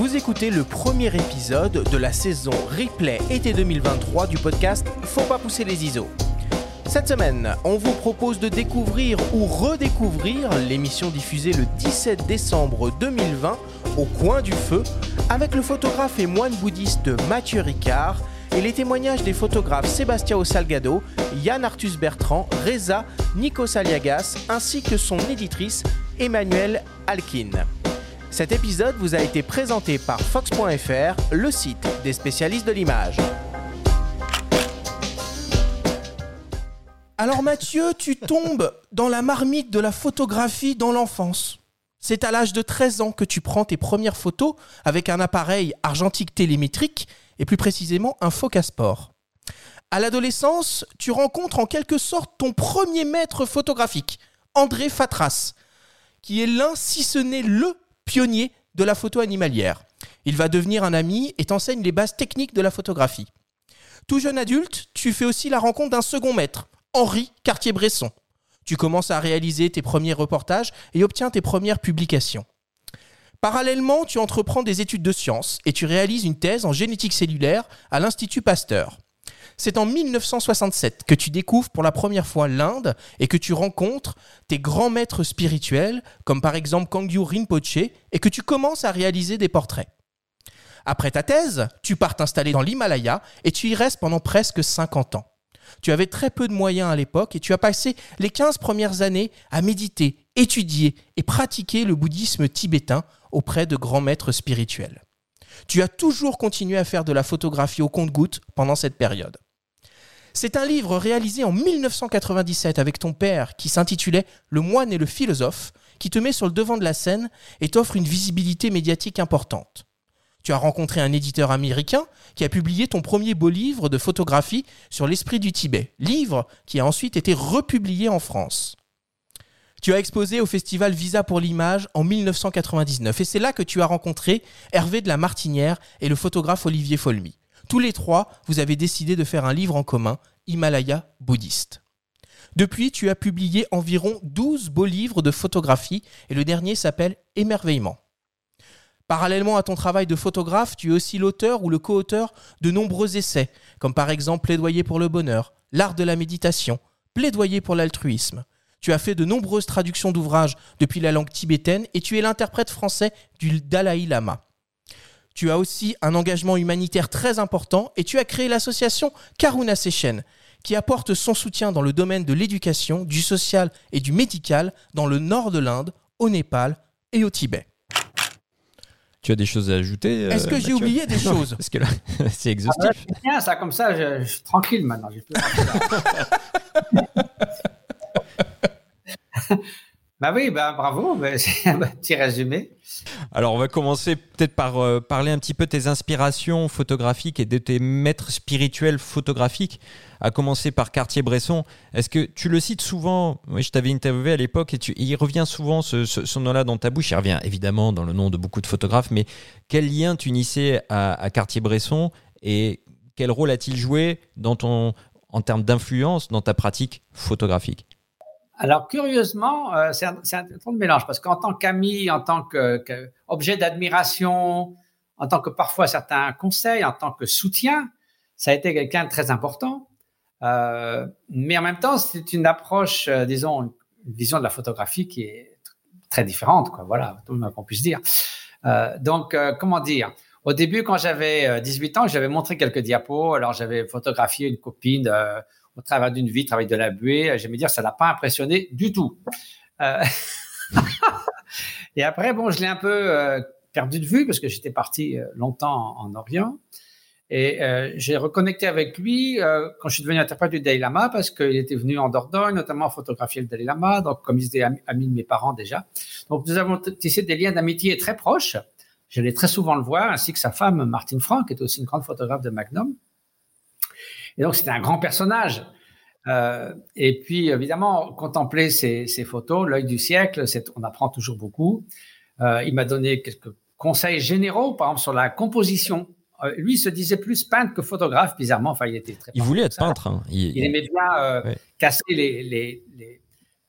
Vous écoutez le premier épisode de la saison replay été 2023 du podcast Faut pas pousser les ISO. Cette semaine, on vous propose de découvrir ou redécouvrir l'émission diffusée le 17 décembre 2020 au coin du feu avec le photographe et moine bouddhiste Mathieu Ricard et les témoignages des photographes Sébastien Salgado, Yann Arthus Bertrand, Reza, Nico Saliagas ainsi que son éditrice Emmanuel Alkin. Cet épisode vous a été présenté par Fox.fr, le site des spécialistes de l'image. Alors Mathieu, tu tombes dans la marmite de la photographie dans l'enfance. C'est à l'âge de 13 ans que tu prends tes premières photos avec un appareil argentique télémétrique et plus précisément un Focasport. À l'adolescence, tu rencontres en quelque sorte ton premier maître photographique, André Fatras, qui est l'un, si ce n'est le pionnier de la photo animalière. Il va devenir un ami et t'enseigne les bases techniques de la photographie. Tout jeune adulte, tu fais aussi la rencontre d'un second maître, Henri Cartier-Bresson. Tu commences à réaliser tes premiers reportages et obtiens tes premières publications. Parallèlement, tu entreprends des études de sciences et tu réalises une thèse en génétique cellulaire à l'Institut Pasteur. C'est en 1967 que tu découvres pour la première fois l'Inde et que tu rencontres tes grands maîtres spirituels, comme par exemple Kangyu Rinpoche, et que tu commences à réaliser des portraits. Après ta thèse, tu pars t'installer dans l'Himalaya et tu y restes pendant presque 50 ans. Tu avais très peu de moyens à l'époque et tu as passé les 15 premières années à méditer, étudier et pratiquer le bouddhisme tibétain auprès de grands maîtres spirituels. Tu as toujours continué à faire de la photographie au compte-gouttes pendant cette période. C'est un livre réalisé en 1997 avec ton père qui s'intitulait Le moine et le philosophe, qui te met sur le devant de la scène et t'offre une visibilité médiatique importante. Tu as rencontré un éditeur américain qui a publié ton premier beau livre de photographie sur l'esprit du Tibet, livre qui a ensuite été republié en France. Tu as exposé au festival Visa pour l'image en 1999 et c'est là que tu as rencontré Hervé de la Martinière et le photographe Olivier Folmy. Tous les trois, vous avez décidé de faire un livre en commun, Himalaya bouddhiste. Depuis, tu as publié environ 12 beaux livres de photographie et le dernier s'appelle Émerveillement. Parallèlement à ton travail de photographe, tu es aussi l'auteur ou le co-auteur de nombreux essais, comme par exemple Plaidoyer pour le bonheur, L'art de la méditation, Plaidoyer pour l'altruisme. Tu as fait de nombreuses traductions d'ouvrages depuis la langue tibétaine et tu es l'interprète français du Dalai Lama. Tu as aussi un engagement humanitaire très important et tu as créé l'association Karuna Sechen, qui apporte son soutien dans le domaine de l'éducation, du social et du médical dans le nord de l'Inde, au Népal et au Tibet. Tu as des choses à ajouter Est-ce que euh, j'ai oublié des choses? Parce que là, c'est Ah, exhaustif. ouais, bien, ça, comme ça, je, je suis tranquille maintenant. bah oui, bah bravo, bah, c'est un petit résumé. Alors, on va commencer peut-être par euh, parler un petit peu de tes inspirations photographiques et de tes maîtres spirituels photographiques, à commencer par Cartier-Bresson. Est-ce que tu le cites souvent? Oui, je t'avais interviewé à l'époque et tu, il revient souvent ce nom-là dans ta bouche. Il revient évidemment dans le nom de beaucoup de photographes, mais quel lien tu unissais à, à Cartier-Bresson et quel rôle a-t-il joué dans ton, en termes d'influence dans ta pratique photographique? Alors, curieusement, euh, c'est un, un de mélange parce qu'en tant qu'ami, en tant que, que objet d'admiration, en tant que parfois certains conseils, en tant que soutien, ça a été quelqu'un de très important. Euh, mais en même temps, c'est une approche, euh, disons, une vision de la photographie qui est très différente, quoi. Voilà, tout le monde qu'on puisse dire. Euh, donc, euh, comment dire? Au début, quand j'avais euh, 18 ans, j'avais montré quelques diapos. Alors, j'avais photographié une copine euh, au travers d'une vitre avec de la buée. Je vais me dire, ça l'a pas impressionné du tout. Euh, et après, bon, je l'ai un peu euh, perdu de vue parce que j'étais parti euh, longtemps en, en Orient. Et euh, j'ai reconnecté avec lui euh, quand je suis devenu interprète du Dalai Lama parce qu'il était venu en Dordogne, notamment photographier le Dalai Lama, donc comme ils étaient ami, ami de mes parents déjà. Donc nous avons tissé des liens d'amitié très proches. J'allais très souvent le voir, ainsi que sa femme Martine Franck, qui était aussi une grande photographe de Magnum. Et donc c'était un grand personnage. Euh, et puis évidemment, contempler ces, ces photos, l'œil du siècle, on apprend toujours beaucoup. Euh, il m'a donné quelques conseils généraux, par exemple sur la composition euh, lui, il se disait plus peintre que photographe, bizarrement. Enfin, il était très. Il voulait être peintre. Hein. Il, il, aimait bien ouais. casser les, les,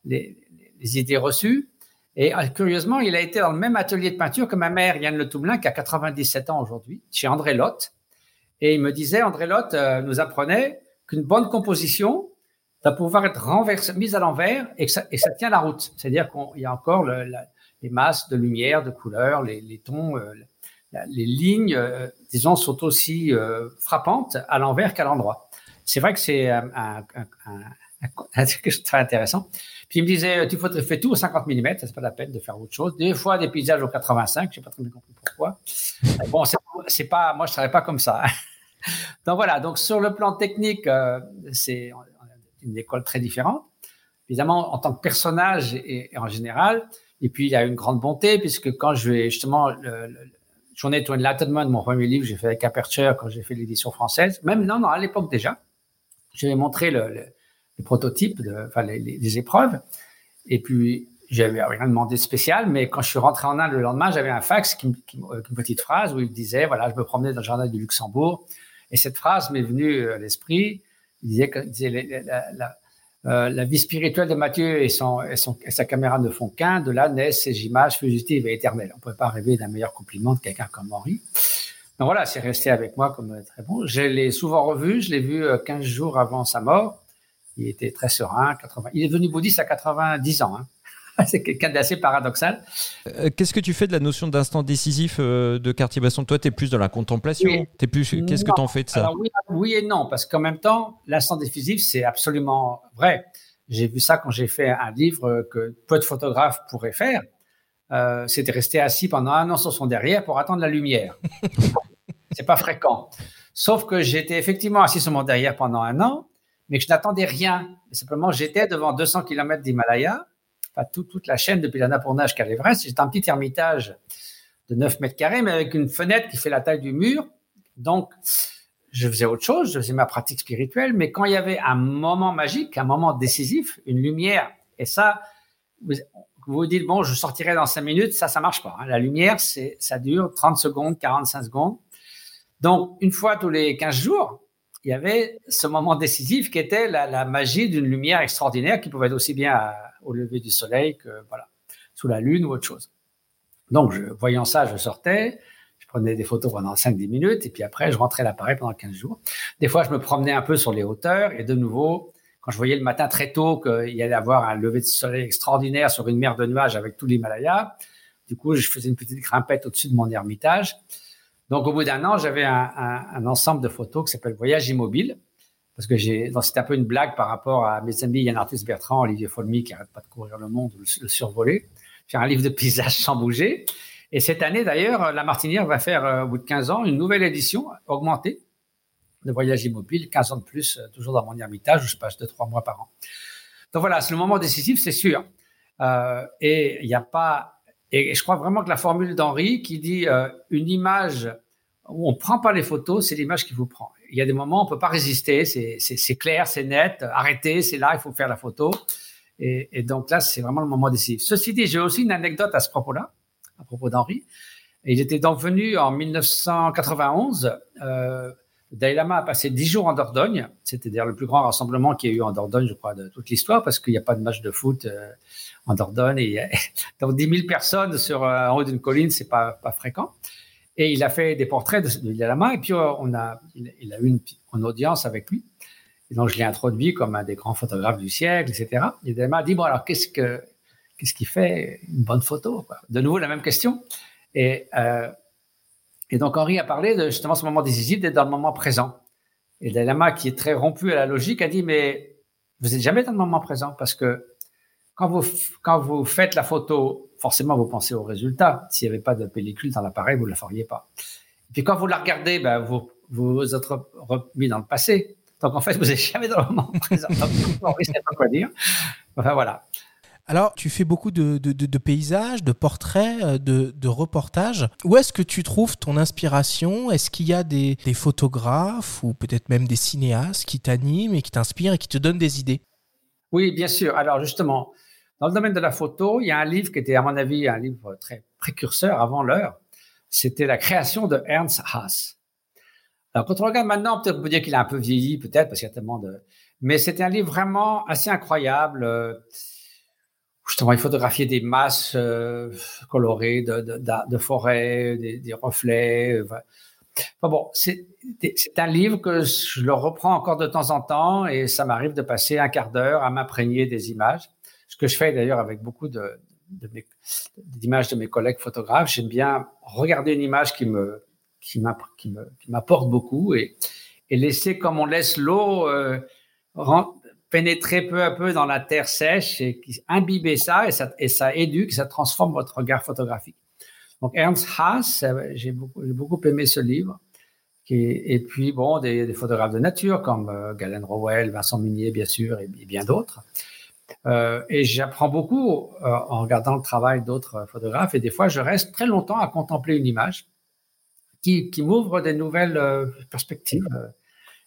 les, les, idées reçues. Et curieusement, il a été dans le même atelier de peinture que ma mère, Yann Le Toumelin, qui a 97 ans aujourd'hui, chez André Lotte. Et il me disait, André Lotte euh, nous apprenait qu'une bonne composition va pouvoir être renversée, mise à l'envers et ça, et ça tient la route. C'est-à-dire qu'il y a encore le, les masses de lumière, de couleurs, les, les tons, euh, les lignes, disons, sont aussi frappantes à l'envers qu'à l'endroit. C'est vrai que c'est un, un, un, un, très intéressant. Puis il me disait, tu fais tout au 50 mm, c'est pas la peine de faire autre chose. Des fois, des paysages au 85, je sais pas très bien compris pourquoi. bon, c'est pas, moi, je travaille pas comme ça. donc voilà. Donc sur le plan technique, euh, c'est une école très différente. Évidemment, en tant que personnage et, en général. Et puis il y a une grande bonté puisque quand je vais justement le, le, journée de l'enlightenment, mon premier livre, j'ai fait avec Aperture quand j'ai fait l'édition française. Même non, non, à l'époque déjà, je vais montrer le prototypes, de, enfin les, les, épreuves. Et puis j'avais rien demandé de spécial, mais quand je suis rentré en Inde le lendemain, j'avais un fax qui, qui, une petite phrase où il disait voilà, je me promenais dans le jardin du Luxembourg, et cette phrase m'est venue à l'esprit. Il disait que disait, euh, la, vie spirituelle de Matthieu et, son, sa caméra ne font qu'un, de là naissent ces images fugitives et éternelles. On ne peut pas rêver d'un meilleur compliment de quelqu'un comme Henri. Donc voilà, c'est resté avec moi comme très bon. Je l'ai souvent revu, je l'ai vu 15 euh, jours avant sa mort. Il était très serein. 80... Il est devenu bouddhiste à 90 ans. Hein. C'est quelqu'un d'assez paradoxal. Euh, qu'est-ce que tu fais de la notion d'instant décisif euh, de Cartier-Bresson Toi, tu es plus dans la contemplation. Es plus... Qu'est-ce que tu en fais de ça? Oui, oui, et non, parce qu'en même temps, l'instant décisif, c'est absolument vrai. J'ai vu ça quand j'ai fait un livre que peu de photographes pourraient faire. Euh, C'était rester assis pendant un an sur son derrière pour attendre la lumière. c'est pas fréquent. Sauf que j'étais effectivement assis sur mon derrière pendant un an mais que je n'attendais rien. simplement, j'étais devant 200 km d'Himalaya, enfin, toute la chaîne depuis l'Annapurna jusqu'à l'Everest. J'étais un petit ermitage de 9 mètres carrés, mais avec une fenêtre qui fait la taille du mur. Donc, je faisais autre chose, je faisais ma pratique spirituelle, mais quand il y avait un moment magique, un moment décisif, une lumière, et ça, vous vous dites, bon, je sortirai dans 5 minutes, ça, ça marche pas. Hein. La lumière, c'est, ça dure 30 secondes, 45 secondes. Donc, une fois tous les 15 jours, il y avait ce moment décisif qui était la, magie d'une lumière extraordinaire qui pouvait être aussi bien au lever du soleil que voilà sous la lune ou autre chose. Donc, voyant ça, je sortais, je prenais des photos pendant 5-10 minutes et puis après, je rentrais l'appareil pendant 15 jours. Des fois, je me promenais un peu sur les hauteurs et de nouveau, quand je voyais le matin très tôt qu'il y allait avoir un lever de soleil extraordinaire sur une mer de nuages avec tout l'Himalaya, du coup, je faisais une petite grimpette au-dessus de mon ermitage donc, au bout d'un an, j'avais un, un, un, ensemble de photos qui s'appelle Voyage immobile, parce que j'ai, c'était un peu une blague par rapport à mes amis Yann Arthus Bertrand, Olivier Folmy, qui arrête pas de courir le monde, le, le survoler, faire un livre de paysages sans bouger. Et cette année, d'ailleurs, la Martinière va faire, euh, au bout de 15 ans, une nouvelle édition augmentée de Voyage immobile, 15 ans de plus, euh, toujours dans mon ermitage, où je passe 2-3 mois par an. Donc voilà, c'est le moment décisif, c'est sûr. Euh, et il n'y a pas et je crois vraiment que la formule d'Henri qui dit euh, une image où on prend pas les photos, c'est l'image qui vous prend. Il y a des moments où on peut pas résister, c'est clair, c'est net, arrêtez, c'est là, il faut faire la photo. Et, et donc là, c'est vraiment le moment décisif. Ceci dit, j'ai aussi une anecdote à ce propos-là, à propos d'Henri. Il était donc venu en 1991. Euh, Dalai Lama a passé dix jours en Dordogne. D'ailleurs le plus grand rassemblement qu'il y a eu en Dordogne, je crois, de toute l'histoire, parce qu'il n'y a pas de match de foot. Euh, en Dordogne. Et, donc 10 000 personnes sur euh, en haut d'une colline, c'est pas pas fréquent. Et il a fait des portraits de, de Lama. Et puis euh, on a, il, a eu une, audience avec lui. Donc je l'ai introduit comme un des grands photographes du siècle, etc. Et Lama a dit bon alors qu'est-ce que fait? Une bonne photo De nouveau la même question. Et donc Henri a parlé de justement ce moment décisif d'être dans le moment présent. Et Lama, qui est très rompu à la logique, a dit mais vous n'êtes jamais dans le moment présent parce que quand vous, quand vous faites la photo, forcément, vous pensez au résultat. S'il n'y avait pas de pellicule dans l'appareil, vous ne la feriez pas. Et puis quand vous la regardez, ben, vous, vous êtes remis dans le passé. Donc en fait, vous n'êtes jamais dans le moment présent. Donc, on pas quoi dire. Enfin voilà. Alors, tu fais beaucoup de, de, paysages, de portraits, euh, de, reportages. Où est-ce que tu trouves ton inspiration? Est-ce qu'il y a des, photographes ou peut-être même des cinéastes qui t'animent et qui t'inspirent et qui te donnent des idées? Oui, bien sûr. Alors justement, dans le domaine de la photo, il y a un livre qui était, à mon avis, un livre très précurseur avant l'heure. C'était la création de Ernst Haas. Alors, quand on regarde maintenant, peut-être on peut dire qu'il a un peu vieilli, peut-être, parce qu'il y a tellement de... Mais c'était un livre vraiment assez incroyable. Justement, il photographiait des masses euh, colorées de, de, de forêt, des, reflets. Euh, enfin, bon, c'est un livre que je le reprends encore de temps en temps et ça m'arrive de passer un quart d'heure à m'imprégner des images. Ce que je fais d'ailleurs avec beaucoup de, d'images de, mes collègues photographes. J'aime bien regarder une image qui me qui m'apporte beaucoup et, et laisser comme on laisse l'eau euh, pénétrer peu à peu dans la terre sèche et imbiber ça et ça, et ça éduque, ça transforme votre regard photographique. Donc Ernst Haas, j'ai beaucoup, beaucoup aimé ce livre. Et, et puis bon, des, des, photographes de nature comme euh, Galen Rowell, Vincent Munier bien sûr et, bien d'autres. Euh, et j'apprends beaucoup euh, en regardant le travail d'autres photographes et des fois je reste très longtemps à contempler une image qui, qui m'ouvre des nouvelles euh, perspectives.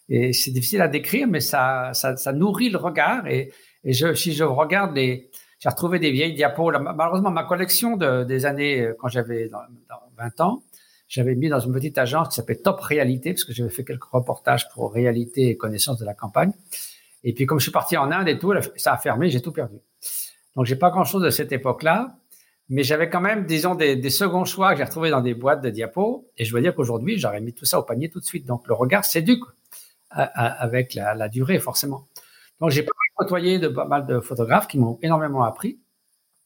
Et c'est difficile à décrire, mais ça, ça, ça nourrit le regard. Et, et je, si je regarde les, j'ai retrouvé des vieilles diapos. Malheureusement, ma collection de, des années euh, quand j'avais 20 ans, j'avais mis dans une petite agence qui s'appelait Top Réalité, parce que j'avais fait quelques reportages pour Réalité et Connaissance de la campagne. Et puis, comme je suis parti en Inde et tout, ça a fermé, j'ai tout perdu. Donc, j'ai pas grand chose de cette époque-là, mais j'avais quand même, disons, des, des seconds choix que j'ai retrouvés dans des boîtes de diapos. Et je veux dire qu'aujourd'hui, j'aurais mis tout ça au panier tout de suite. Donc, le regard s'éduque avec la, durée, forcément. Donc, j'ai côtoyé de pas mal de photographes qui m'ont énormément appris.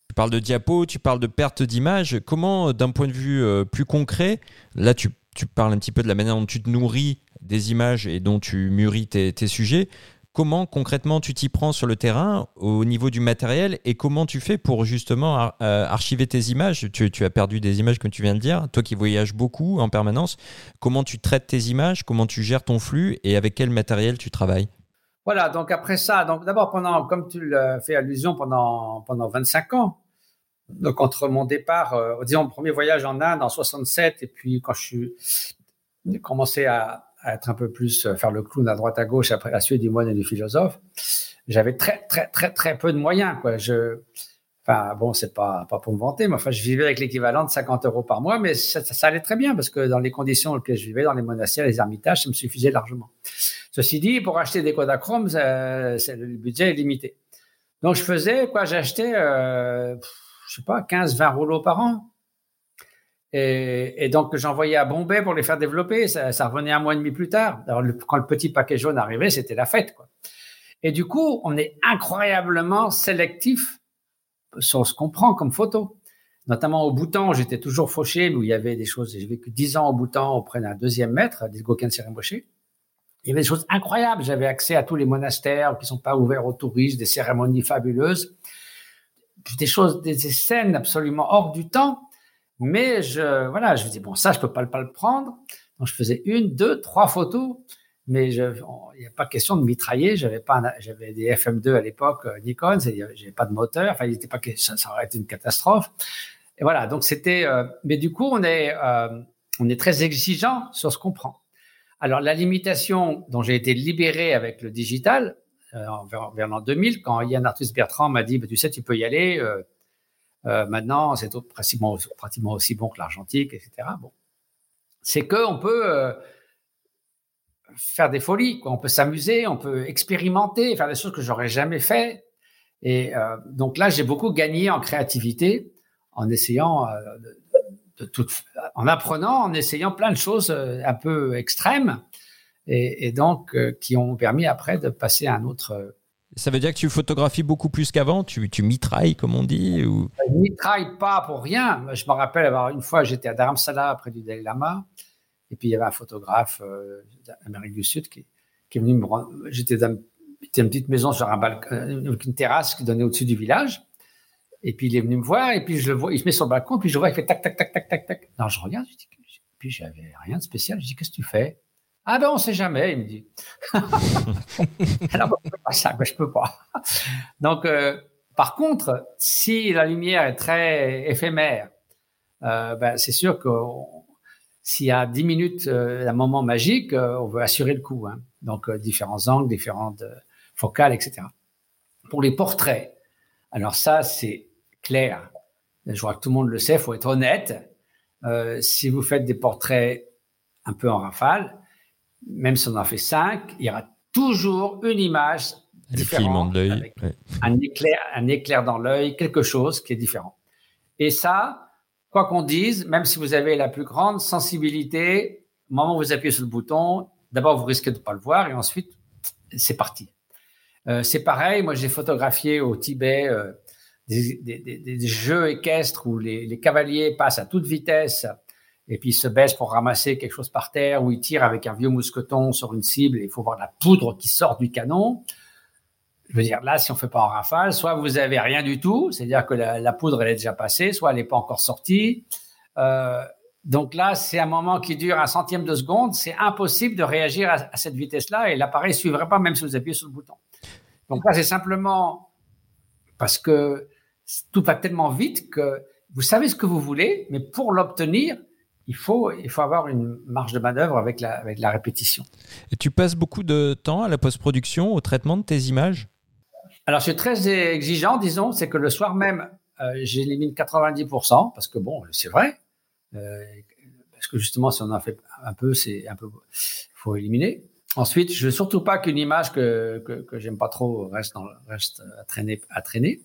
Tu parles de diapos, tu parles de perte d'image. Comment, d'un point de vue euh, plus concret, là, tu, parles un petit peu de la manière dont tu te nourris des images et dont tu mûris tes sujets. Comment concrètement tu t'y prends sur le terrain au niveau du matériel et comment tu fais pour justement euh, archiver tes images? Tu, as perdu des images comme tu viens de dire, toi qui voyages beaucoup en permanence. Comment tu traites tes images, comment tu gères ton flux et avec quel matériel tu travailles? Voilà, donc après ça, d'abord pendant, comme tu l'as fait allusion, pendant, pendant 25 ans, donc entre mon départ, euh, disons mon premier voyage en Inde en 67 et puis quand je suis commencé à être un peu plus euh, faire le clown à droite à gauche après la suite du moine et du philosophe, j'avais très très très très peu de moyens quoi. Je enfin bon, c'est pas pas pour me vanter, mais enfin je vivais avec l'équivalent de 50 euros par mois, mais ça, ça, allait très bien parce que dans les conditions dans lesquelles je vivais, dans les monastères, les ermitages, ça me suffisait largement. Ceci dit, pour acheter des Kodachromes, euh, le budget est limité. Donc je faisais quoi J'achetais, euh, je sais pas, 15-20 rouleaux par an. Et, et, donc, j'envoyais à Bombay pour les faire développer. Ça, ça, revenait un mois et demi plus tard. Alors, quand le petit paquet jaune arrivait, c'était la fête. Quoi. Et du coup, on est incroyablement sélectif sur ce qu'on prend comme photo. Notamment au Bhoutan, j'étais toujours fauché, où il y avait des choses. J'ai vécu dix ans au Bhoutan auprès d'un deuxième maître, des Gokhen Rinpoché. Il y avait des choses incroyables. J'avais accès à tous les monastères qui sont pas ouverts aux touristes, des cérémonies fabuleuses, des choses, des scènes absolument hors du temps mais je, voilà, je me dis, bon, ça, je peux pas, le prendre. Donc, je faisais une, deux, trois photos, mais il n'y a pas question de mitrailler. J'avais pas, des FM2 à l'époque, euh, Nikon, j'avais pas de moteur. Enfin, il pas, ça, ça aurait été une catastrophe. Et voilà. Donc, c'était, euh, mais du coup, on est, euh, on est très exigeant sur ce qu'on prend. Alors, la limitation dont j'ai été libéré avec le digital, vers, vers l'an 2000, quand Yann Arthus Bertrand m'a dit, bah, tu sais, tu peux y aller, euh, maintenant, c'est pratiquement, aussi bon que l'argentique, etc. Bon, c'est que on peut euh, faire des folies. On peut s'amuser, on peut expérimenter, faire des choses que j'aurais jamais fait. Et euh, donc là, j'ai beaucoup gagné en créativité en essayant en apprenant, en essayant plein de choses un peu extrêmes et donc qui ont permis après de passer à un autre ça veut dire que tu photographies beaucoup plus qu'avant tu, mitrailles, comme on dit ou... Je mitraille pas pour rien. Je me rappelle avoir une fois, j'étais à Dharamsala près du Dalai Lama, et puis il y avait un photographe euh, d'Amérique du Sud qui, qui est venu me rendre. J'étais dans une petite maison sur un balcon, euh, une terrasse qui donnait au-dessus du village. Et puis il est venu me voir, et puis je le vois, il se met sur le balcon, puis je vois, il fait tac, tac, tac, tac, tac, tac. Non, je regarde, je dis, puis j'avais rien de spécial. Je dis, qu'est-ce que tu fais? Ah ben on sait jamais, il me dit. Alors je peux pas ça, je peux pas. Donc euh, par contre, si la lumière est très éphémère, euh, ben, c'est sûr que s'il y a dix minutes euh, un moment magique, euh, on veut assurer le coup. Hein. Donc différents angles, différentes focales, etc. Pour les portraits, alors ça c'est clair. Je crois que tout le monde le sait, faut être honnête. si vous faites des portraits un peu en rafale, même si on en fait cinq, il y aura toujours une image différent, de l'œil. Un, éclair, un éclair dans l'œil, quelque chose qui est différent. Et ça, quoi qu'on dise, même si vous avez la plus grande sensibilité, au moment où vous appuyez sur le bouton, d'abord vous risquez de ne pas le voir et ensuite c'est parti. Euh, c'est pareil, moi j'ai photographié au Tibet euh, des, des, des, jeux équestres où les, les, cavaliers passent à toute vitesse et puis ils se baissent pour ramasser quelque chose par terre ou ils tirent avec un vieux mousqueton sur une cible et il faut voir la poudre qui sort du canon. Je veux dire, là, si on fait pas en rafale, soit vous avez rien du tout, c'est-à-dire que la, poudre elle est déjà passée, soit elle n'est pas encore sortie. Euh, donc là, c'est un moment qui dure un centième de seconde. C'est impossible de réagir à, cette vitesse-là et l'appareil ne suivrait pas même si vous appuyez sur le bouton. Donc là, c'est simplement parce que tout va tellement vite que vous savez ce que vous voulez, mais pour l'obtenir, il faut, il faut avoir une marge de manœuvre avec la, avec la répétition. Et tu passes beaucoup de temps à la post-production, au traitement de tes images? Alors, suis très exigeant, disons, c'est que le soir même, euh, j'élimine 90%, parce que bon, c'est vrai, euh, parce que justement, si on en fait un peu, c'est un peu, faut éliminer. Ensuite, je veux surtout pas qu'une image que, que, que j'aime pas trop reste, dans, reste à traîner, à traîner.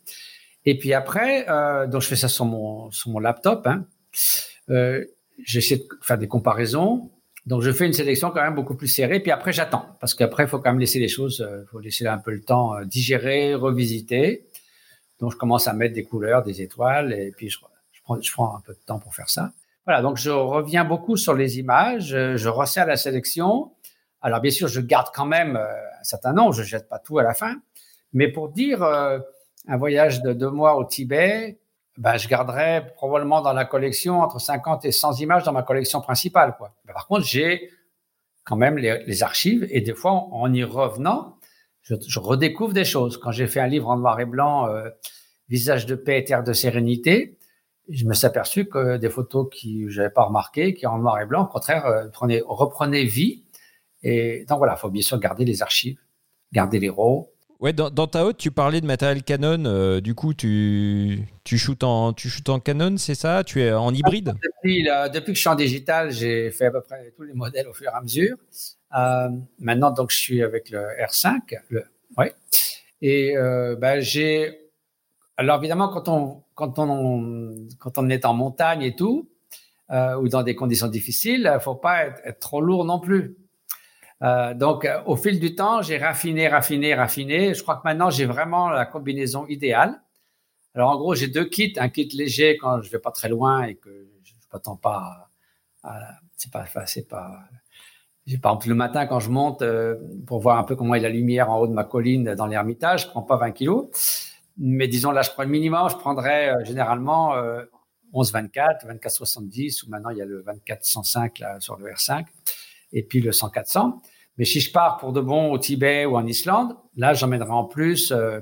Et puis après, euh, donc je fais ça sur mon, sur mon laptop. Hein. Euh, J'essaie de faire des comparaisons. Donc je fais une sélection quand même beaucoup plus serrée. Puis après, j'attends parce qu'après, il faut quand même laisser les choses, il faut laisser un peu le temps digérer, revisiter. Donc je commence à mettre des couleurs, des étoiles, et puis je, je prends, je prends un peu de temps pour faire ça. Voilà, donc je reviens beaucoup sur les images, je resserre la sélection. Alors bien sûr, je garde quand même euh, un certain nombre, je jette pas tout à la fin, mais pour dire euh, un voyage de deux mois au Tibet, ben, je garderai probablement dans la collection entre 50 et 100 images dans ma collection principale. Quoi. par contre, j'ai quand même les, archives et des fois, en y revenant, je, je redécouvre des choses. Quand j'ai fait un livre en noir et blanc, euh, Visage de paix et terre de sérénité, je me suis aperçu que des photos qui j'avais pas remarqué, qui en noir et blanc, au contraire, euh, prenaient, reprenaient vie. Et donc voilà, il faut bien sûr garder les archives, garder les RAW. Ouais, dans, ta haute, tu parlais de matériel Canon. Euh, du coup, tu, tu shootes en, tu shootes en Canon, c'est ça? Tu es en hybride? Depuis, depuis, que je suis en digital, j'ai fait à peu près tous les modèles au fur et à mesure. Euh, maintenant, donc, je suis avec le R5. Le, ouais. Et euh, ben, j'ai. Alors, évidemment, quand on, quand on, quand on est en montagne et tout, euh, ou dans des conditions difficiles, il faut pas être, trop lourd non plus. Euh, donc, euh, au fil du temps, j'ai raffiné, raffiné, raffiné. Je crois que maintenant, j'ai vraiment la combinaison idéale. Alors, en gros, j'ai deux kits. Un kit léger quand je vais pas très loin et que je m'attends pas c'est pas, c'est pas, par exemple le matin quand je monte euh, pour voir un peu comment est la lumière en haut de ma colline dans l'Ermitage, je prends pas 20 kilos. Mais disons, là, je prends le minimum, je prendrais généralement euh, 11-24, 24-70, ou maintenant il y a le 24-105 là, sur le R5, et puis le 100-400. Mais si je pars pour de bon au Tibet ou en Islande, là, j'emmènerai en plus, euh,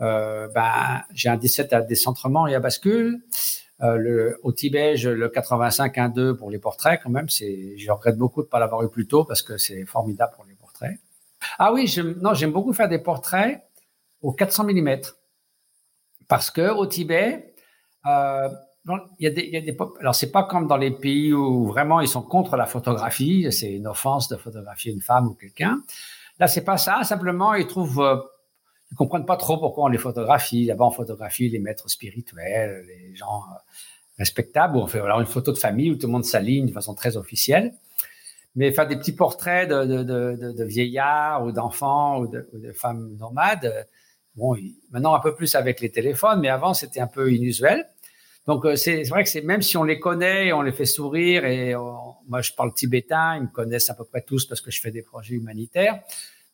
euh ben, j'ai un 17 à décentrement et à bascule. Euh, le, au Tibet, je, le 85-1-2 pour les portraits, quand même, c'est, je regrette beaucoup de ne pas l'avoir eu plus tôt parce que c'est formidable pour les portraits. Ah oui, non, j'aime beaucoup faire des portraits au 400 mm parce que au Tibet, euh, il y a alors c'est pas comme dans les pays où vraiment ils sont contre la photographie, c'est une offense de photographier une femme ou quelqu'un. Là, c'est pas ça. Simplement, ils trouvent, euh, ils comprennent pas trop pourquoi on les photographie. D'abord, on photographie les maîtres spirituels, les gens euh, respectables. Ou on fait alors une photo de famille où tout le monde s'aligne de façon très officielle. Mais faire des petits portraits de, vieillards ou d'enfants ou, de, femmes nomades, Bon, maintenant un peu plus avec les téléphones, mais avant c'était un peu inusuel. Donc euh, c'est vrai que c'est même si on les connaît, on les fait sourire et moi je parle tibétain, ils me connaissent à peu près tous parce que je fais des projets humanitaires.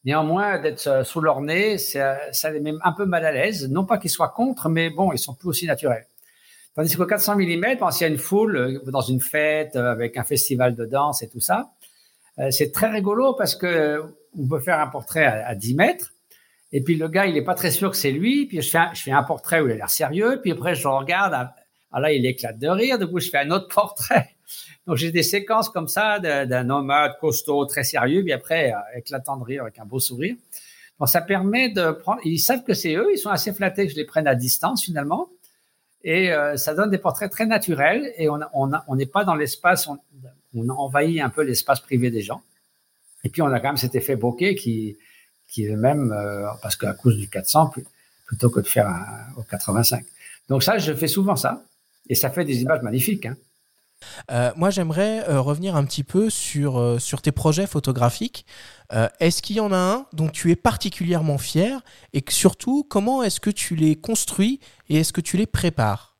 Néanmoins, d'être euh, sous leur nez, ça, ça les met un peu mal à l'aise. Non pas qu'ils soient contre, mais bon, ils sont plus aussi naturels. Tandis qu'au 400 mm, quand il y a une foule euh, dans une fête avec un festival de danse et tout ça, c'est très rigolo parce que on peut faire un portrait à, à 10 mètres et puis le gars, il est pas très sûr que c'est lui. Puis je fais, un, portrait où il a l'air sérieux. Puis après, je le regarde. Ah là, il éclate de rire. Du coup, je fais un autre portrait. Donc j'ai des séquences comme ça d'un homme costaud, très sérieux. Puis après, euh, éclatant de rire avec un beau sourire. Donc ça permet de prendre. Ils savent que c'est eux. Ils sont assez flattés que je les prenne à distance finalement. Et euh, ça donne des portraits très naturels. Et on n'est on on pas dans l'espace. On, envahit un peu l'espace privé des gens. Et puis on a quand même cet effet bokeh qui qui est même, euh, parce qu'à cause du 400, plutôt que de faire un, au 85. Donc ça, je fais souvent ça. Et ça fait des images magnifiques. Hein. Euh, moi, j'aimerais euh, revenir un petit peu sur, euh, sur tes projets photographiques. est-ce qu'il y en a un dont tu es particulièrement fier et surtout, comment est-ce que tu les construis et est-ce que tu les prépares?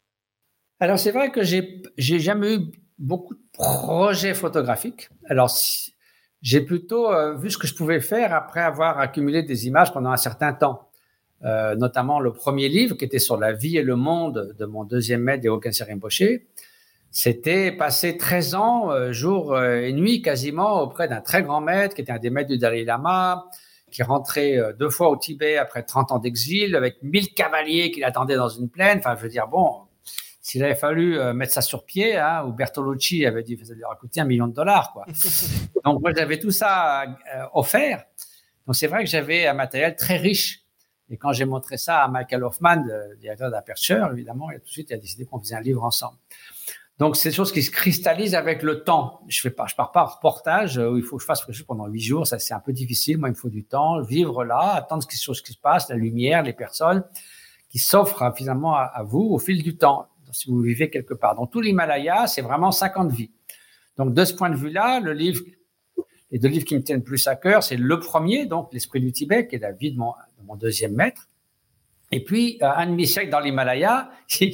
Alors, c'est vrai que j'ai, j'ai jamais eu beaucoup de projets photographiques. Alors, j'ai plutôt vu ce que je pouvais faire après avoir accumulé des images pendant un certain temps. Notamment le premier livre qui était sur la vie et le monde de mon deuxième maître des Aucun Rinpoché c'était passer 13 ans, euh, jour euh, et nuit quasiment, auprès d'un très grand maître qui était un des maîtres du Dalai Lama, qui rentrait euh, deux fois au Tibet après 30 ans d'exil, avec 1000 cavaliers qui l'attendaient dans une plaine. Enfin, je veux dire, bon, s'il avait fallu mettre ça sur pied, hein, ou Bertolucci avait dit, ça lui aurait coûté un million de dollars, quoi. Donc, moi, j'avais tout ça offert. Donc, c'est vrai que j'avais un matériel très riche. Et quand j'ai montré ça à Michael Hoffman, le directeur d'Aperture, évidemment, il a tout de suite il a décidé qu'on faisait un livre ensemble. Donc, c'est des choses qui se cristallisent avec le temps. Je fais pas, je pars pas en reportage euh, où il faut que je fasse quelque chose pendant huit jours. Ça, c'est un peu difficile. Moi, il me faut du temps, vivre là, attendre ce qui, qui se passe, la lumière, les personnes qui s'offrent hein, finalement à, vous au fil du temps. si vous vivez quelque part. Donc, tout l'Himalaya, c'est vraiment 50 vies. Donc, de ce point de vue-là, le livre, les deux livres qui me tiennent plus à cœur, c'est le premier, donc, l'esprit du Tibet, qui est la vie de mon, mon deuxième maître. Et puis, euh, un demi-siècle dans l'Himalaya, qui,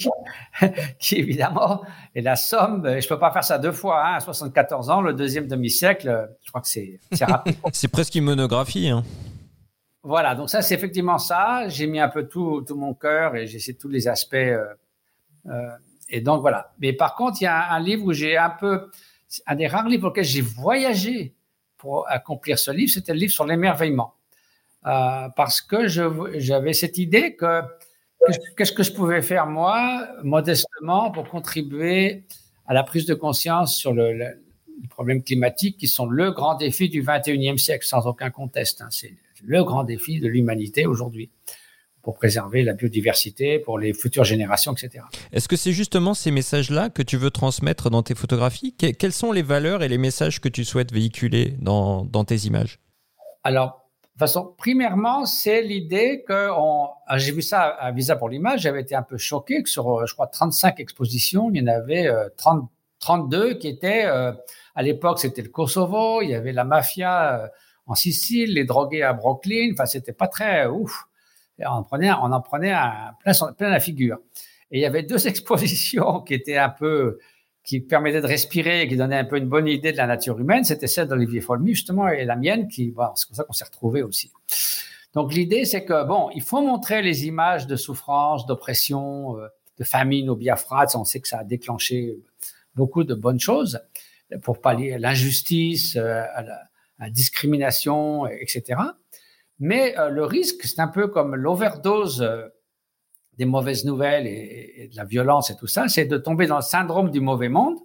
qui, évidemment est la somme, je peux pas faire ça deux fois, hein, à 74 ans, le deuxième demi-siècle, je crois que c'est rapide. c'est presque une monographie. Hein. Voilà, donc ça, c'est effectivement ça. J'ai mis un peu tout, tout mon cœur et j'ai essayé tous les aspects. Euh, euh, et donc, voilà. Mais par contre, il y a un, un livre où j'ai un peu, un des rares livres auxquels j'ai voyagé pour accomplir ce livre, c'était le livre sur l'émerveillement. Euh, parce que j'avais cette idée que qu'est-ce que je pouvais faire moi, modestement, pour contribuer à la prise de conscience sur le, le, les problèmes climatiques qui sont le grand défi du 21e siècle, sans aucun conteste. Hein. C'est le grand défi de l'humanité aujourd'hui pour préserver la biodiversité, pour les futures générations, etc. Est-ce que c'est justement ces messages-là que tu veux transmettre dans tes photographies? Quelles sont les valeurs et les messages que tu souhaites véhiculer dans, dans tes images? Alors, façon, primairement, c'est l'idée que ah, j'ai vu ça à Visa pour l'image, j'avais été un peu choqué que sur, euh, je crois, 35 expositions, il y en avait 30, euh, 32 qui étaient, euh, à l'époque, c'était le Kosovo, il y avait la mafia en Sicile, les drogués à Brooklyn, enfin, c'était pas très ouf. on en prenait, on en prenait plein, plein la figure. Et il y avait deux expositions qui étaient un peu, qui permettait de respirer et qui donnait un peu une bonne idée de la nature humaine, c'était celle d'Olivier Folmy, justement, et la mienne, qui, bon, c'est comme ça qu'on s'est retrouvés aussi. Donc, l'idée, c'est que, bon, il faut montrer les images de souffrance, d'oppression, euh, de famine au Biafra. On sait que ça a déclenché beaucoup de bonnes choses pour pallier l'injustice, euh, la, discrimination, etc. Mais euh, le risque, c'est un peu comme l'overdose des mauvaises nouvelles et, de la violence et tout ça, c'est de tomber dans le syndrome du mauvais monde.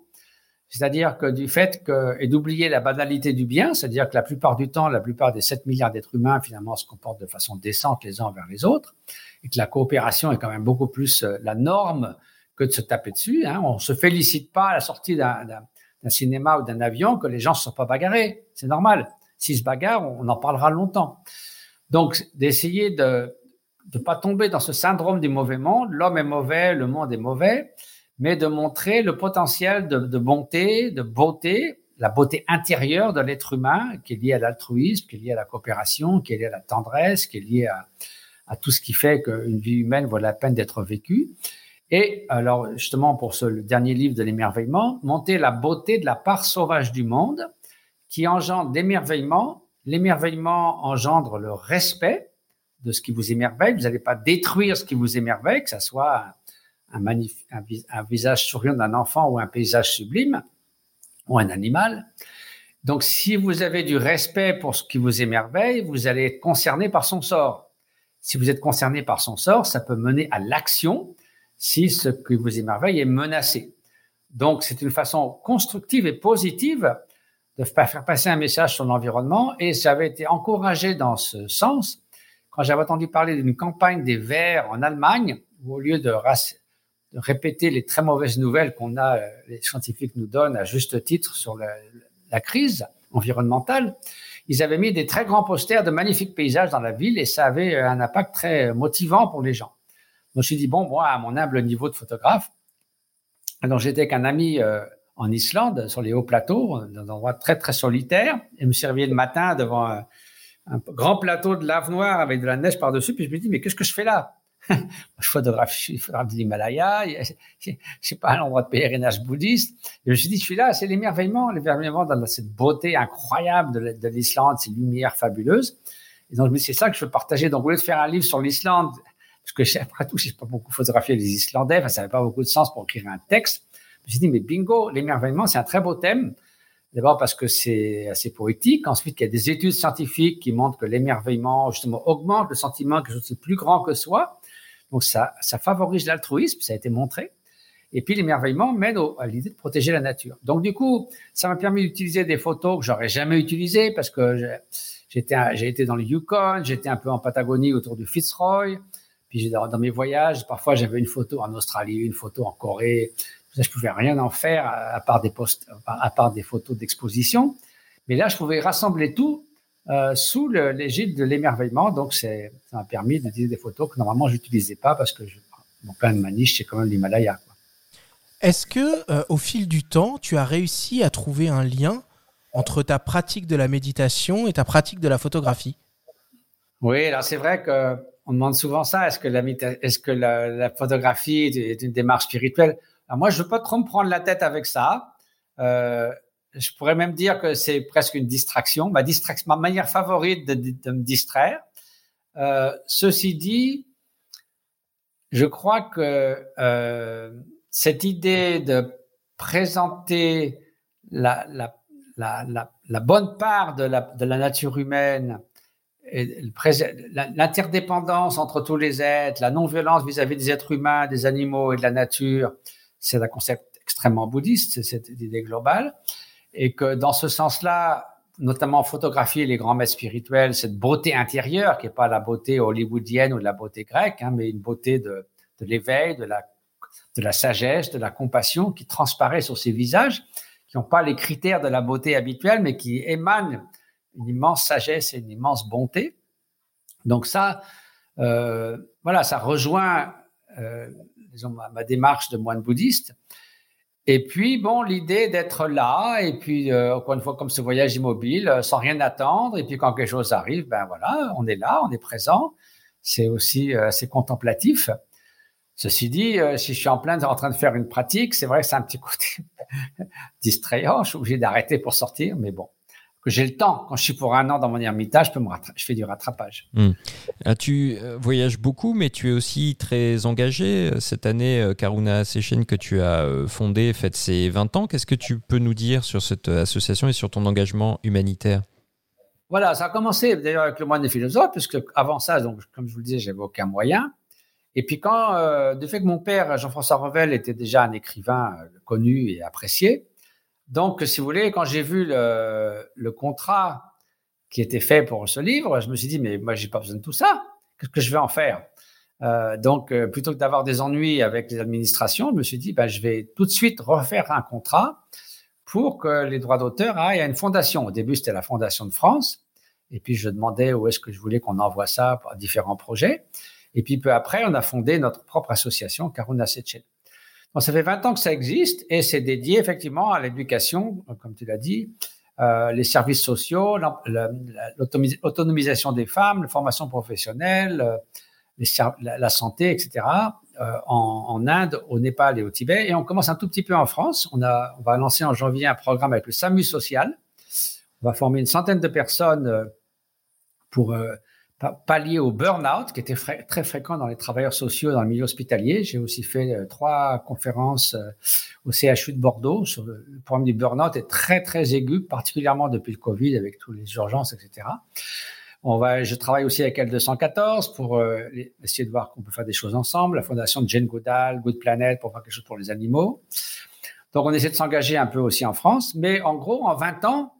C'est-à-dire que du fait que, et d'oublier la banalité du bien, c'est-à-dire que la plupart du temps, la plupart des 7 milliards d'êtres humains, finalement, se comportent de façon décente les uns envers les autres, et que la coopération est quand même beaucoup plus euh, la norme que de se taper dessus. Hein. On se félicite pas à la sortie d'un cinéma ou d'un avion que les gens ne se sont pas bagarrés. C'est normal. S'ils se bagarrent, on en parlera longtemps. Donc, d'essayer de, de pas tomber dans ce syndrome du mauvais monde, l'homme est mauvais, le monde est mauvais, mais de montrer le potentiel de, bonté, de beauté, la beauté intérieure de l'être humain qui est liée à l'altruisme, qui est liée à la coopération, qui est liée à la tendresse, qui est liée à, tout ce qui fait qu'une vie humaine vaut la peine d'être vécue. Et alors, justement, pour ce dernier livre de l'émerveillement, monter la beauté de la part sauvage du monde qui engendre l'émerveillement. L'émerveillement engendre le respect, de ce qui vous émerveille. Vous n'allez pas détruire ce qui vous émerveille, que ce soit un, visage souriant d'un enfant ou un paysage sublime ou un animal. Donc, si vous avez du respect pour ce qui vous émerveille, vous allez être concerné par son sort. Si vous êtes concerné par son sort, ça peut mener à l'action si ce qui vous émerveille est menacé. Donc, c'est une façon constructive et positive de faire passer un message sur l'environnement et j'avais été encouragé dans ce sens quand j'avais entendu parler d'une campagne des Verts en Allemagne, où au lieu de, répéter les très mauvaises nouvelles qu'on a, euh, les scientifiques nous donnent à juste titre sur la, crise environnementale, ils avaient mis des très grands posters de magnifiques paysages dans la ville et ça avait un impact très motivant pour les gens. Donc, je me suis dit, bon, moi, à mon humble niveau de photographe, donc j'étais avec un ami euh, en Islande, sur les hauts plateaux, dans un endroit très, très solitaire, et me servais le matin devant un, un grand plateau de lave noire avec de la neige par-dessus, puis je me dis, mais qu'est-ce que je fais là? Je photographie, je photographie l'Himalaya, je sais pas, un endroit de pèlerinage bouddhiste. Et je me suis dit, je suis là, c'est l'émerveillement, l'émerveillement dans cette beauté incroyable de l'Islande, ces lumières fabuleuses. Et donc, c'est ça que je veux partager. Donc, au lieu de faire un livre sur l'Islande, parce que après tout, je sais pas beaucoup photographier les Islandais, enfin, ça n'avait pas beaucoup de sens pour écrire un texte. Je me suis dit, mais bingo, l'émerveillement, c'est un très beau thème. D'abord parce que c'est assez poétique. Ensuite, il y a des études scientifiques qui montrent que l'émerveillement, justement, augmente le sentiment que je suis plus grand que soi. Donc ça, ça favorise l'altruisme, ça a été montré. Et puis l'émerveillement mène à l'idée de protéger la nature. Donc du coup, ça m'a permis d'utiliser des photos que j'aurais jamais utilisées parce que j'étais, j'ai été dans le Yukon, j'étais un peu en Patagonie autour du Fitzroy. Puis dans, dans mes voyages, parfois j'avais une photo en Australie, une photo en Corée. Je pouvais rien en faire à part des posts, à part des photos d'exposition. Mais là, je pouvais rassembler tout euh, sous l'égide de l'émerveillement. Donc, ça m'a permis d'utiliser des photos que normalement, je n'utilisais pas parce que je, mon plein de maniche, c'est quand même l'Himalaya. Est-ce que, euh, au fil du temps, tu as réussi à trouver un lien entre ta pratique de la méditation et ta pratique de la photographie? Oui, alors c'est vrai que on demande souvent ça. Est-ce que la, est-ce que la, photographie est une démarche spirituelle? Alors Moi, je veux pas trop me prendre la tête avec ça. Euh, je pourrais même dire que c'est presque une distraction, ma, distraction, ma manière favorite de, me distraire. Euh, ceci dit, je crois que euh, cette idée de présenter la, la, la, la bonne part de la, de la nature humaine, l'interdépendance entre tous les êtres, la non-violence vis-à-vis des êtres humains, des animaux et de la nature, c'est un concept extrêmement bouddhiste, cette idée globale et que dans ce sens-là, notamment photographier les grands maîtres spirituels, cette beauté intérieure qui n'est pas la beauté hollywoodienne ou la beauté grecque, hein, mais une beauté de, de l'éveil, de la, de la sagesse, de la compassion qui transparaît sur ces visages, qui n'ont pas les critères de la beauté habituelle, mais qui émanent une immense sagesse et une immense bonté. Donc ça, euh, voilà, ça rejoint euh, disons, ma, ma, démarche de moine bouddhiste. Et puis, bon, l'idée d'être là, et puis, euh, encore une fois, comme ce voyage immobile, euh, sans rien attendre, et puis quand quelque chose arrive, ben voilà, on est là, on est présent. C'est aussi euh, assez contemplatif. Ceci dit, si je suis en plein en train de faire une pratique, c'est vrai que c'est un petit côté distrayant. Je suis obligé d'arrêter pour sortir, mais bon, que j'ai le temps. Quand je suis pour un an dans mon ermitage, je, peux me je fais du rattrapage. Hmm. Ah, tu euh, voyages beaucoup, mais tu es aussi très engagé. Cette année, euh, Karuna Sechen, que tu as euh, fondée, fête ses 20 ans. Qu'est-ce que tu peux nous dire sur cette association et sur ton engagement humanitaire? Voilà, ça a commencé d'ailleurs avec le moine des philosophes, puisque avant ça, donc, comme je vous le disais, j'avais aucun moyen. Et puis quand, du fait que mon père, Jean-François Revel, était déjà un écrivain connu et apprécié, donc, si vous voulez, quand j'ai vu le, le, contrat qui était fait pour ce livre, je me suis dit, mais moi, j'ai pas besoin de tout ça. Qu'est-ce que je vais en faire? Euh, Donc, euh, plutôt que d'avoir des ennuis avec les administrations, je me suis dit, ben, je vais tout de suite refaire un contrat pour que les droits d'auteur aillent à une fondation. Au début, c'était la Fondation de France. Et puis, je demandais où est-ce que je voulais qu'on envoie ça à différents projets. Et puis, peu après, on a fondé notre propre association, Karuna Sechet ça fait 20 ans que ça existe et c'est dédié effectivement à l'éducation, comme tu l'as dit, euh, les services sociaux, l'autonomisation des femmes, la formation professionnelle, euh, la, santé, etc. Euh, en, en, Inde, au Népal et au Tibet. Et on commence un tout petit peu en France. On, a, on va lancer en janvier un programme avec le SAMU social. On va former une centaine de personnes euh, pour euh, pallier au burn-out qui était très fréquent dans les travailleurs sociaux dans le milieu hospitalier. J'ai aussi fait euh, trois conférences euh, au CHU de Bordeaux sur le, problème du burn-out est très très aigu, particulièrement depuis le Covid avec toutes les urgences, etc. On va, je travaille aussi avec L214 pour euh, essayer de voir qu'on peut faire des choses ensemble. La fondation de Jane Goodall, Good Planet pour faire quelque chose pour les animaux. Donc on essaie de s'engager un peu aussi en France, mais en gros en 20 ans,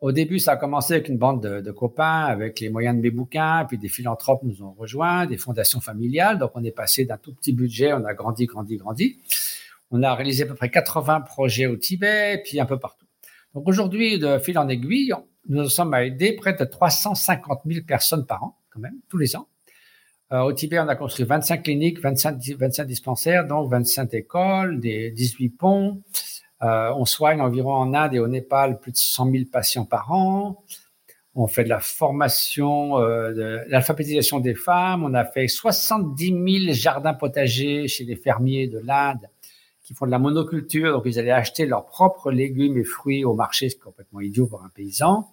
au début, ça a commencé avec une bande de, copains, avec les moyens de mes bouquins, puis des philanthropes nous ont rejoints, des fondations familiales. Donc, on est passé d'un tout petit budget, on a grandi, grandi, grandi. On a réalisé à peu près 80 projets au Tibet, puis un peu partout. Donc, aujourd'hui, de fil en aiguille, nous sommes à aider près de 350 000 personnes par an, quand même, tous les ans. Euh, au Tibet, on a construit 25 cliniques, 25, 25 dispensaires, donc 25 écoles, des 18 ponts. Euh, on soigne environ en Inde et au Népal plus de 100 000 patients par an. On fait de la formation, euh, de l'alphabétisation des femmes. On a fait 70 000 jardins potagers chez les fermiers de l'Inde qui font de la monoculture. Donc, ils allaient acheter leurs propres légumes et fruits au marché, c'est complètement idiot pour un paysan.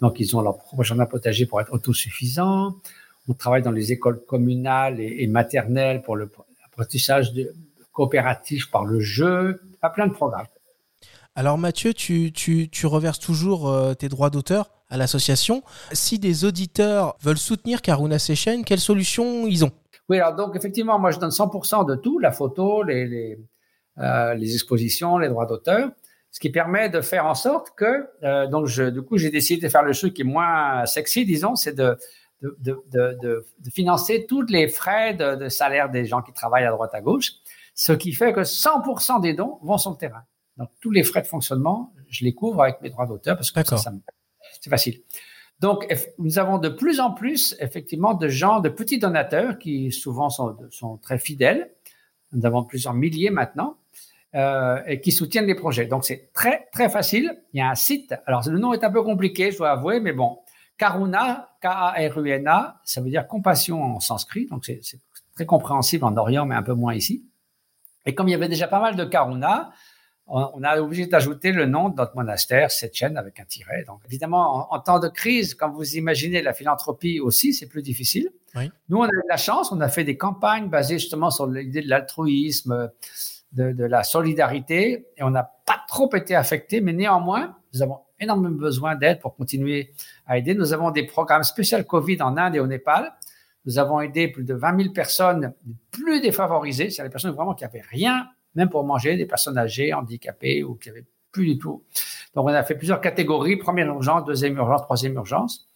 Donc, ils ont leur propre jardin potager pour être autosuffisants. On travaille dans les écoles communales et, maternelles pour l'apprentissage de coopératif par le jeu. Pas plein de programmes. Alors Mathieu, tu, reverses toujours euh, tes droits d'auteur à l'association. Si des auditeurs veulent soutenir Karuna Sechen, quelle solution ils ont? Oui, alors donc effectivement, moi je donne 100% de tout, la photo, euh, les expositions, les droits d'auteur, ce qui permet de faire en sorte que, euh, donc du coup j'ai décidé de faire le truc qui est moins sexy, disons, c'est de, financer tous les frais de, salaire des gens qui travaillent à droite à gauche, ce qui fait que 100% des dons vont sur le terrain. Donc tous les frais de fonctionnement, je les couvre avec mes droits d'auteur parce que ça, ça c'est facile. Donc nous avons de plus en plus effectivement de gens, de petits donateurs qui souvent sont, sont très fidèles. Nous avons plusieurs milliers maintenant. Euh, et qui soutiennent les projets. Donc c'est très très facile. Il y a un site. Alors le nom est un peu compliqué, je dois avouer, mais bon. Karuna, K-A-R-U-N-A, ça veut dire compassion en sanskrit. Donc c'est très compréhensible en Orient, mais un peu moins ici. Et comme il y avait déjà pas mal de Karuna, on, a obligé d'ajouter le nom de notre monastère, cette chaîne avec un tiret. Donc, évidemment, en, temps de crise, comme vous imaginez, la philanthropie aussi, c'est plus difficile. Nous, on a eu de la chance, on a fait des campagnes basées justement sur l'idée de l'altruisme, de, la solidarité, et on n'a pas trop été affecté, mais néanmoins, nous avons énormément besoin d'aide pour continuer à aider. Nous avons des programmes spéciaux Covid en Inde et au Népal. Nous avons aidé plus de 20 000 personnes plus défavorisées, c'est-à-dire les personnes vraiment qui n'avaient rien même pour manger, des personnes âgées, handicapées ou qui avaient plus du tout. Donc, on a fait plusieurs catégories, première urgence, deuxième urgence, troisième urgence.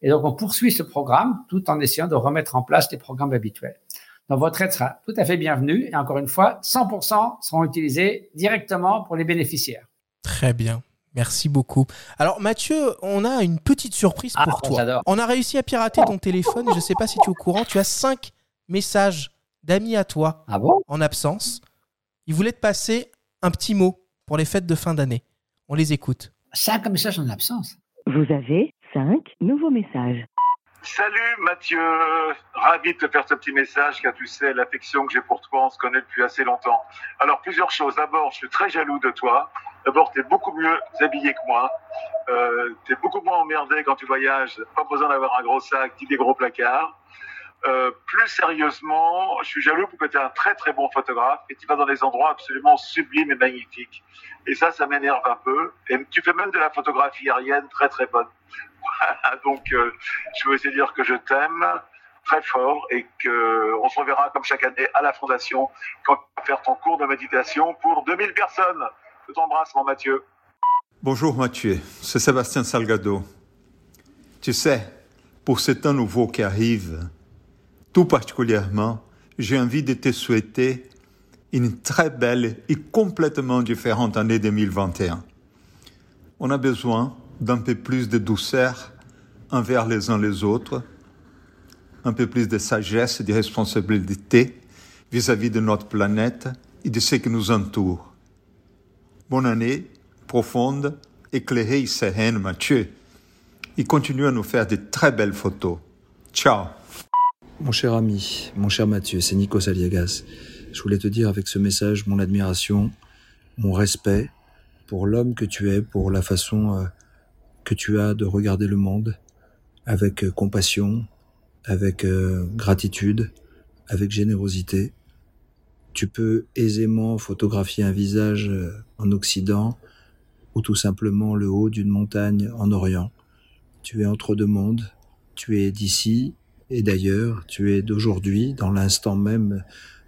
Et donc, on poursuit ce programme tout en essayant de remettre en place les programmes habituels. Donc, votre aide sera tout à fait bienvenue. Et encore une fois, 100% seront utilisés directement pour les bénéficiaires. Très bien. Merci beaucoup. Alors Mathieu, on a une petite surprise ah, pour toi. On a réussi à pirater ton téléphone. Je ne sais pas si tu es au courant. Tu as cinq messages d'amis à toi ah bon? en absence. Il voulait te passer un petit mot pour les fêtes de fin d'année. On les écoute. Cinq messages en absence. Vous avez cinq nouveaux messages. Salut Mathieu, ravi de te faire ce petit message car tu sais l'affection que j'ai pour toi, on se connaît depuis assez longtemps. Alors plusieurs choses. D'abord, je suis très jaloux de toi. D'abord, tu es beaucoup mieux habillé que moi. Euh, tu es beaucoup moins emmerdé quand tu voyages. Pas besoin d'avoir un gros sac, des gros placards. Euh, plus sérieusement, je suis jaloux parce que tu es un très très bon photographe et tu vas dans des endroits absolument sublimes et magnifiques. Et ça, ça m'énerve un peu. Et tu fais même de la photographie aérienne très très bonne. Donc, euh, je veux essayer de dire que je t'aime très fort et que on se reverra comme chaque année à la Fondation quand tu vas faire ton cours de méditation pour 2000 personnes. Je t'embrasse, mon Mathieu. Bonjour Mathieu, c'est Sébastien Salgado. Tu sais, pour ce temps nouveau qui arrive, tout particulièrement, j'ai envie de te souhaiter une très belle et complètement différente année 2021. On a besoin d'un peu plus de douceur envers les uns les autres, un peu plus de sagesse et de responsabilité vis-à-vis de notre planète et de ce qui nous entoure. Bonne année, profonde, éclairée et sereine, Mathieu. Et continue à nous faire de très belles photos. Ciao mon cher ami, mon cher Mathieu, c'est Nikos Aliagas. Je voulais te dire avec ce message mon admiration, mon respect pour l'homme que tu es, pour la façon euh, que tu as de regarder le monde avec euh, compassion, avec euh, gratitude, avec générosité. Tu peux aisément photographier un visage en Occident ou tout simplement le haut d'une montagne en Orient. Tu es entre deux mondes, tu es d'ici et d'ailleurs, tu es d'aujourd'hui, dans l'instant même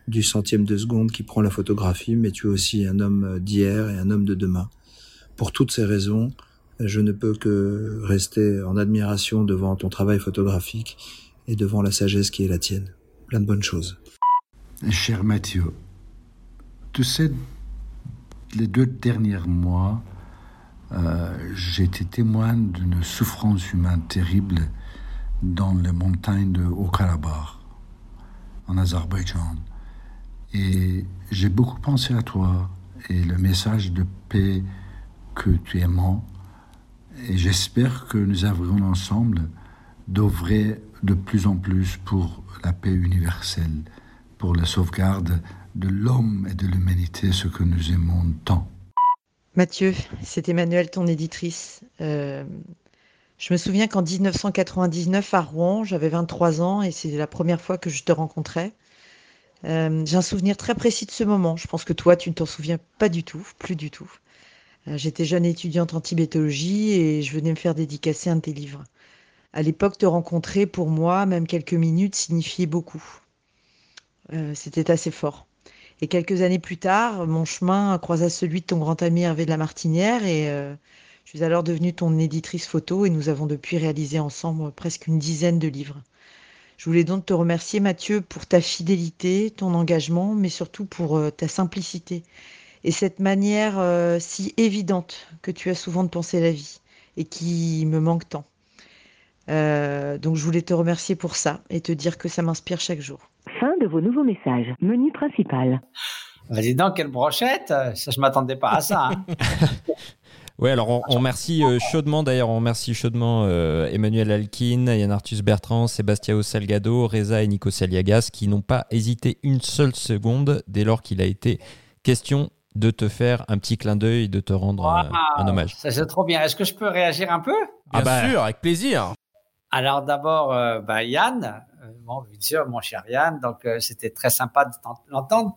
du centième de seconde qui prend la photographie, mais tu es aussi un homme d'hier et un homme de demain. Pour toutes ces raisons, je ne peux que rester en admiration devant ton travail photographique et devant la sagesse qui est la tienne. Plein de bonnes choses. Cher Mathieu, tu sais, les deux derniers mois, euh, j'ai été témoin d'une souffrance humaine terrible dans les montagnes de Haut-Karabakh, en Azerbaïdjan. Et j'ai beaucoup pensé à toi et le message de paix que tu aimant. Et j'espère que nous arriverons ensemble d'ouvrir de plus en plus pour la paix universelle, pour la sauvegarde de l'homme et de l'humanité, ce que nous aimons tant. Mathieu, c'est Emmanuel, ton éditrice. Euh, je me souviens qu'en 1999, à Rouen, j'avais 23 ans et c'est la première fois que je te rencontrais. Euh, j'ai un souvenir très précis de ce moment. Je pense que toi, tu ne t'en souviens pas du tout, plus du tout. Euh, j'étais jeune étudiante en tibétologie et je venais me faire dédicacer un de tes livres. À l'époque, te rencontrer, pour moi, même quelques minutes, signifiait beaucoup. C'était assez fort. Et quelques années plus tard, mon chemin croisa celui de ton grand ami Hervé de la Martinière et euh, je suis alors devenue ton éditrice photo et nous avons depuis réalisé ensemble presque une dizaine de livres. Je voulais donc te remercier Mathieu pour ta fidélité, ton engagement, mais surtout pour euh, ta simplicité et cette manière euh, si évidente que tu as souvent de penser la vie et qui me manque tant. donc je voulais te remercier pour ça et te dire que ça m'inspire chaque jour. Fin de vos nouveaux messages. Menu principal. Vas-y donc, quelle brochette? Ça, je m'attendais pas à ça. Hein. Oui, alors on, remercie euh, chaudement, d'ailleurs, on remercie chaudement euh, Emmanuel Alkin, Yann Arthus Bertrand, Sébastien Salgado, Reza et Nico Saliagas qui n'ont pas hésité une seule seconde dès lors qu'il a été question de te faire un petit clin d'œil, de te rendre un, hommage. Ça, c'est trop bien. Est-ce que je peux réagir un peu? Bien bah, sûr, avec plaisir. Alors d'abord, euh, bah, Yann, bon, bien sûr, mon cher Yann, donc c'était très sympa de l'entendre.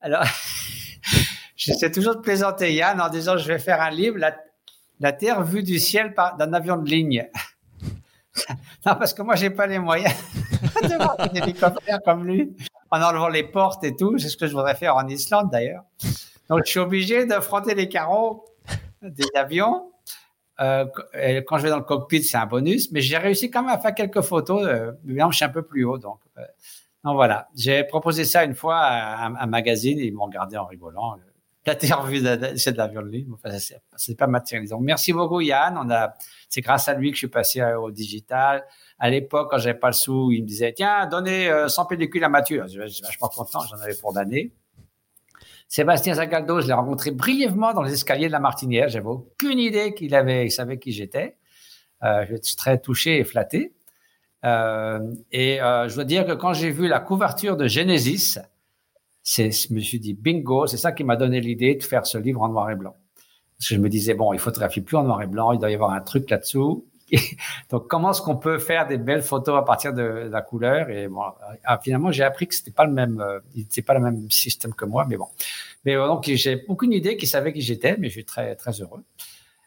Alors, j'essaie toujours de plaisanter Yann en disant je vais faire un livre, la, Terre vue du ciel d'un avion de ligne. non, parce que moi, j'ai pas les moyens de voir un hélicoptère comme lui, en enlevant les portes et tout. C'est ce que je voudrais faire en Islande, d'ailleurs. Donc, je suis obligé d'affronter les carreaux des avions. Euh, quand je vais dans le cockpit, c'est un bonus, mais j'ai réussi quand même à faire quelques photos. Euh, je suis un peu plus haut, donc euh, donc voilà, j'ai proposé ça une fois à un, magazine et ils m'ont regardé en rigolant. La vue, c'est de l'avion de ligne. Enfin, c'est pas matérialisant. Merci beaucoup Yann. C'est grâce à lui que je suis passé au digital. À l'époque, quand j'avais pas le sou, il me disait tiens, donnez 100 pellicules à Mathieu. Je suis vachement content, j'en avais pour d'années. Sébastien Zagaldo, je l'ai rencontré brièvement dans les escaliers de la Martinière. J'avais aucune idée qu'il avait, il savait qui j'étais. Euh, je suis très touché et flatté. Euh, et euh, je dois dire que quand j'ai vu la couverture de Genesis, c'est, je me suis dit bingo, c'est ça qui m'a donné l'idée de faire ce livre en noir et blanc. Parce que je me disais bon, il photographie plus en noir et blanc, il doit y avoir un truc là-dessous. Donc comment est-ce qu'on peut faire des belles photos à partir de, la couleur? Et bon, euh, finalement j'ai appris que c'était pas le même, c'était pas le même système que moi, mais bon. Mais donc j'ai aucune idée qui savait qui j'étais, mais je suis très très heureux.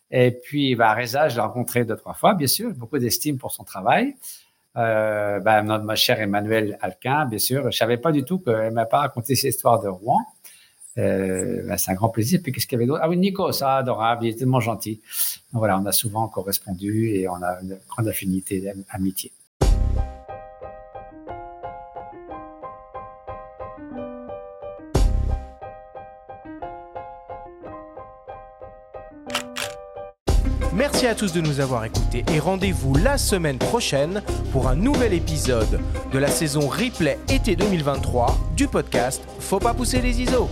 Et puis bah, Reza, je l'ai rencontré deux trois fois, bien sûr, beaucoup d'estime pour son travail euh, ben, notre, chère Emmanuel Alquin, bien sûr. Je savais pas du tout qu'elle m'a pas raconté cette histoire de Rouen. Euh, ben, c'est un grand plaisir. Puis qu'est-ce qu'il y avait d'autre? Ah oui, Nico, ça adorable, il est tellement gentil. Donc, voilà, on a souvent correspondu et on a une grande affinité d'amitié. Merci à tous de nous avoir écoutés et rendez-vous la semaine prochaine pour un nouvel épisode de la saison replay été 2023 du podcast Faut pas pousser les ISO.